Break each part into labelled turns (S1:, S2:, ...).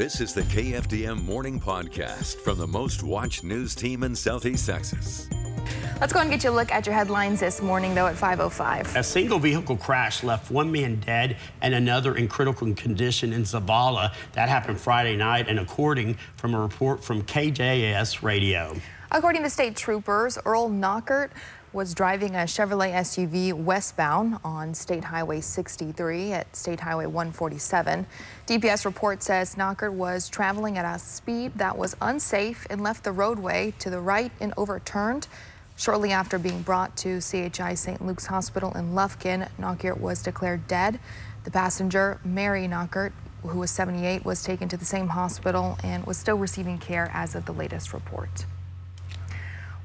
S1: This is the KFDM Morning Podcast from the most watched news team in Southeast Texas.
S2: Let's go and get you a look at your headlines this morning, though, at 5.05.
S3: A single vehicle crash left one man dead and another in critical condition in Zavalla. That happened Friday night, and according from a report from KJAS Radio.
S2: According to state troopers, Earl Knockert was driving a Chevrolet SUV westbound on State Highway 63 at State Highway 147. DPS report says Knockert was traveling at a speed that was unsafe and left the roadway to the right and overturned. Shortly after being brought to CHI St. Luke's Hospital in Lufkin, Knockert was declared dead. The passenger, Mary Knockert, who was 78, was taken to the same hospital and was still receiving care as of the latest report.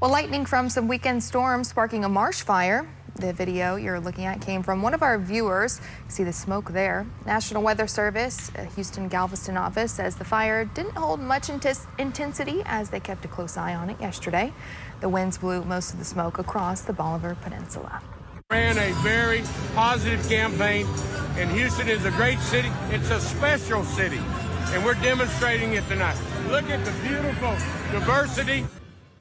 S2: Well, lightning from some weekend storms sparking a marsh fire. The video you're looking at came from one of our viewers. See the smoke there. National Weather Service, uh, Houston Galveston office says the fire didn't hold much intensity as they kept a close eye on it yesterday. The winds blew most of the smoke across the Bolivar Peninsula.
S4: Ran a very positive campaign, and Houston is a great city. It's a special city, and we're demonstrating it tonight. Look at the beautiful diversity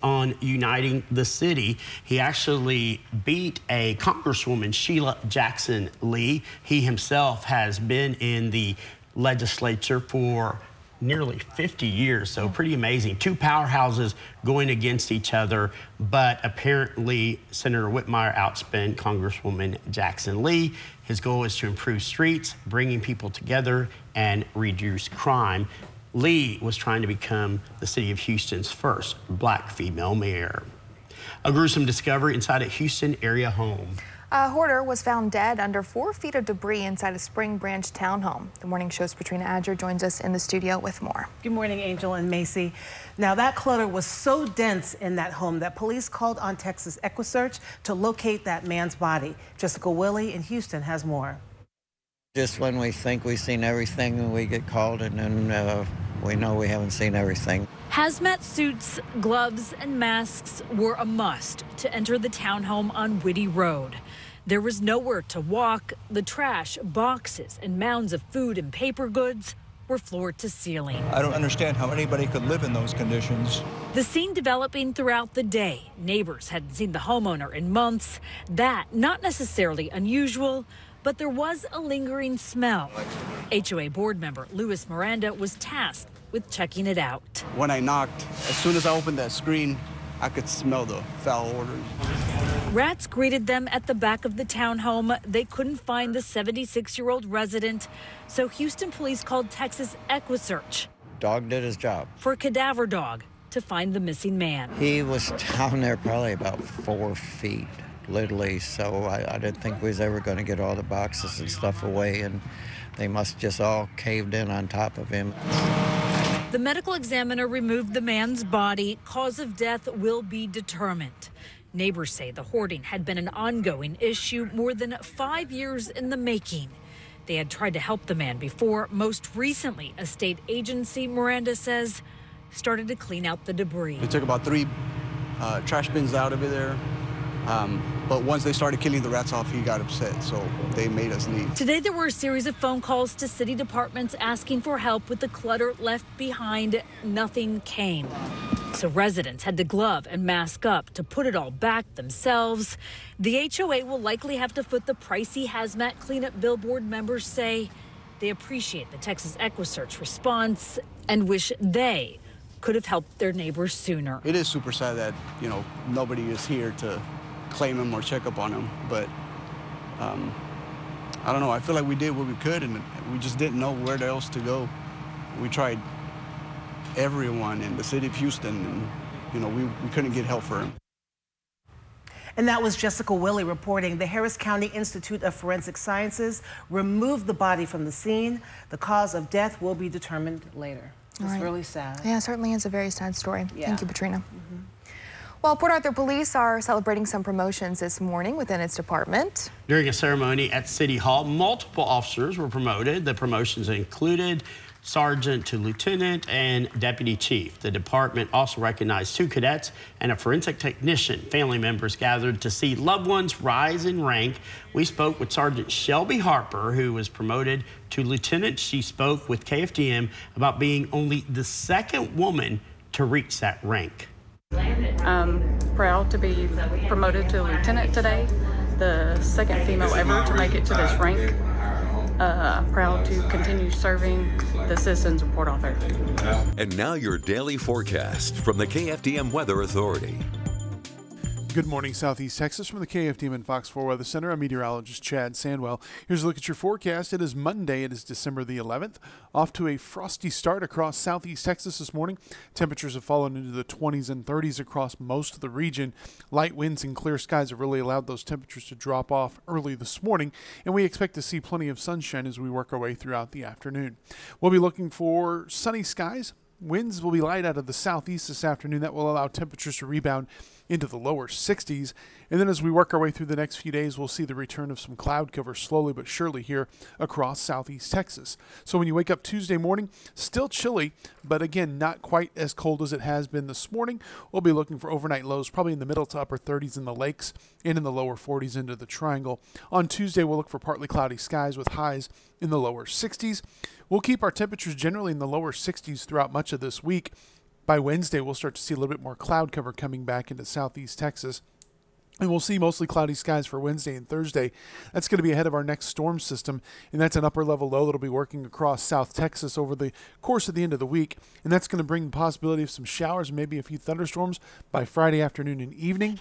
S3: on uniting the city. He actually beat a Congresswoman, Sheila Jackson Lee. He himself has been in the legislature for nearly 50 years, so pretty amazing. Two powerhouses going against each other, but apparently Senator Whitmire outspent Congresswoman Jackson Lee. His goal is to improve streets, bringing people together, and reduce crime. Lee was trying to become the city of Houston's first black female mayor. A gruesome discovery inside a Houston area home.
S2: A hoarder was found dead under four feet of debris inside a Spring Branch townhome. The morning show's Patrina Adger joins us in the studio with more.
S5: Good morning, Angel and Macy. Now, that clutter was so dense in that home that police called on Texas EquuSearch to locate that man's body. Jessica Willey in Houston has more.
S6: Just when we think we've seen everything, we get called, and then uh, we know we haven't seen everything.
S7: Hazmat suits, gloves, and masks were a must to enter the townhome on Witte Road. There was nowhere to walk. The trash, boxes, and mounds of food and paper goods were floor to ceiling.
S8: I don't understand how anybody could live in those conditions.
S7: The scene developing throughout the day. Neighbors hadn't seen the homeowner in months. That not necessarily unusual, but there was a lingering smell. HOA board member Louis Miranda was tasked with checking it out.
S9: When I knocked, as soon as I opened that screen, I could smell the foul odors.
S7: Rats greeted them at the back of the townhome. They couldn't find the 76 year old resident, so Houston police called Texas EquuSearch.
S6: Dog did his job.
S7: For a cadaver dog to find the missing man.
S6: He was down there probably about four feet literally. So I, I didn't think we was ever going to get all the boxes and stuff away, and they must just all caved in on top of him.
S7: The medical examiner removed the man's body. Cause of death will be determined. Neighbors say the hoarding had been an ongoing issue more than five years in the making. They had tried to help the man before. Most recently, a state agency, Miranda says, started to clean out the debris.
S9: They took about three uh, trash bins out of there, um, but once they started killing the rats off, he got upset, so they made us leave.
S7: Today, there were a series of phone calls to city departments asking for help with the clutter left behind. Nothing came. So residents had to glove and mask up to put it all back themselves. The HOA will likely have to foot the pricey hazmat cleanup billboard members say they appreciate the Texas EquuSearch response and wish they could have helped their neighbors sooner.
S9: It is super sad that, you know, nobody is here to claim him or check up on him. But um, I don't know. I feel like we did what we could, and we just didn't know where else to go. We tried everyone in the city of Houston, and you know, we, we couldn't get help for him.
S5: And that was Jessica Willey reporting. The Harris County Institute of Forensic Sciences removed the body from the scene. The cause of death will be determined later. It's right. really sad.
S2: Yeah, certainly is a very sad story. Yeah. Thank you, Patrina. Mm -hmm. Well, Port Arthur Police are celebrating some promotions this morning within its department.
S3: During a ceremony at City Hall, multiple officers were promoted. The promotions included sergeant to lieutenant and deputy chief. The department also recognized two cadets and a forensic technician. Family members gathered to see loved ones rise in rank. We spoke with Sergeant Shelby Harper, who was promoted to lieutenant. She spoke with KFDM about being only the second woman to reach that rank.
S10: I'm proud to be promoted to lieutenant today, the second female ever to make it to this rank. Uh, proud to continue serving the citizens of Port Arthur.
S1: And now your daily forecast from the KFDM Weather Authority.
S11: Good morning, Southeast Texas, from the KFDM and Fox 4 Weather Center. I'm meteorologist Chad Sandwell. Here's a look at your forecast. It is Monday. It is December the 11th. Off to a frosty start across Southeast Texas this morning. Temperatures have fallen into the 20s and 30s across most of the region. Light winds and clear skies have really allowed those temperatures to drop off early this morning, and we expect to see plenty of sunshine as we work our way throughout the afternoon. We'll be looking for sunny skies. Winds will be light out of the southeast this afternoon. That will allow temperatures to rebound into the lower 60s. And then as we work our way through the next few days, we'll see the return of some cloud cover slowly but surely here across southeast Texas. So when you wake up Tuesday morning, still chilly, but again, not quite as cold as it has been this morning. We'll be looking for overnight lows probably in the middle to upper 30s in the lakes and in the lower 40s into the triangle. On Tuesday, we'll look for partly cloudy skies with highs in the lower 60s. We'll keep our temperatures generally in the lower 60s throughout much of this week. By Wednesday, we'll start to see a little bit more cloud cover coming back into southeast Texas. And we'll see mostly cloudy skies for Wednesday and Thursday. That's going to be ahead of our next storm system, and that's an upper level low that'll be working across South Texas over the course of the end of the week. And that's going to bring the possibility of some showers, maybe a few thunderstorms by Friday afternoon and evening.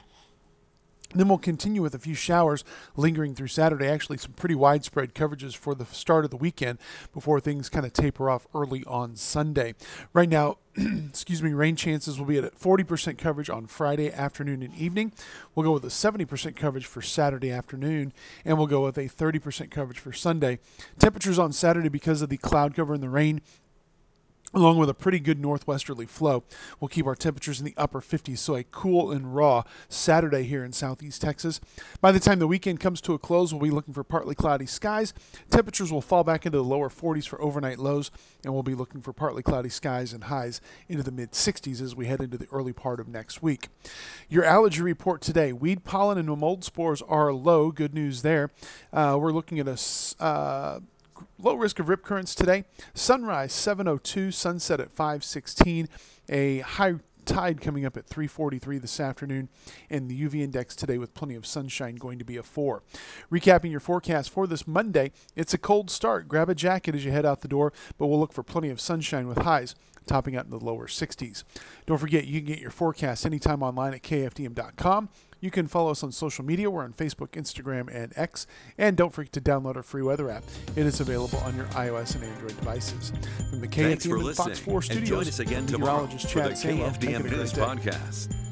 S11: Then we'll continue with a few showers lingering through Saturday. Actually, some pretty widespread coverages for the start of the weekend before things kind of taper off early on Sunday. Right now, excuse me, rain chances will be at 40% coverage on Friday afternoon and evening. We'll go with a 70% coverage for Saturday afternoon, and we'll go with a 30% coverage for Sunday. Temperatures on Saturday, because of the cloud cover and the rain, along with a pretty good northwesterly flow. We'll keep our temperatures in the upper 50s, so a cool and raw Saturday here in southeast Texas. By the time the weekend comes to a close, we'll be looking for partly cloudy skies. Temperatures will fall back into the lower 40s for overnight lows, and we'll be looking for partly cloudy skies and highs into the mid 60s as we head into the early part of next week. Your allergy report today weed pollen and mold spores are low. Good news there. Uh, we're looking at a uh, low risk of rip currents today. Sunrise 702, sunset at 516. A high tide coming up at 343 this afternoon and the UV index today with plenty of sunshine going to be a 4. Recapping your forecast for this Monday, it's a cold start. Grab a jacket as you head out the door, but we'll look for plenty of sunshine with highs topping out in the lower 60s. Don't forget you can get your forecast anytime online at kfdm.com. You can follow us on social media. We're on Facebook, Instagram, and X. And don't forget to download our free weather app. It is available on your iOS and Android devices. From the KFDM and Fox 4 studios,
S1: and join us again tomorrow for the KFDM News Podcast.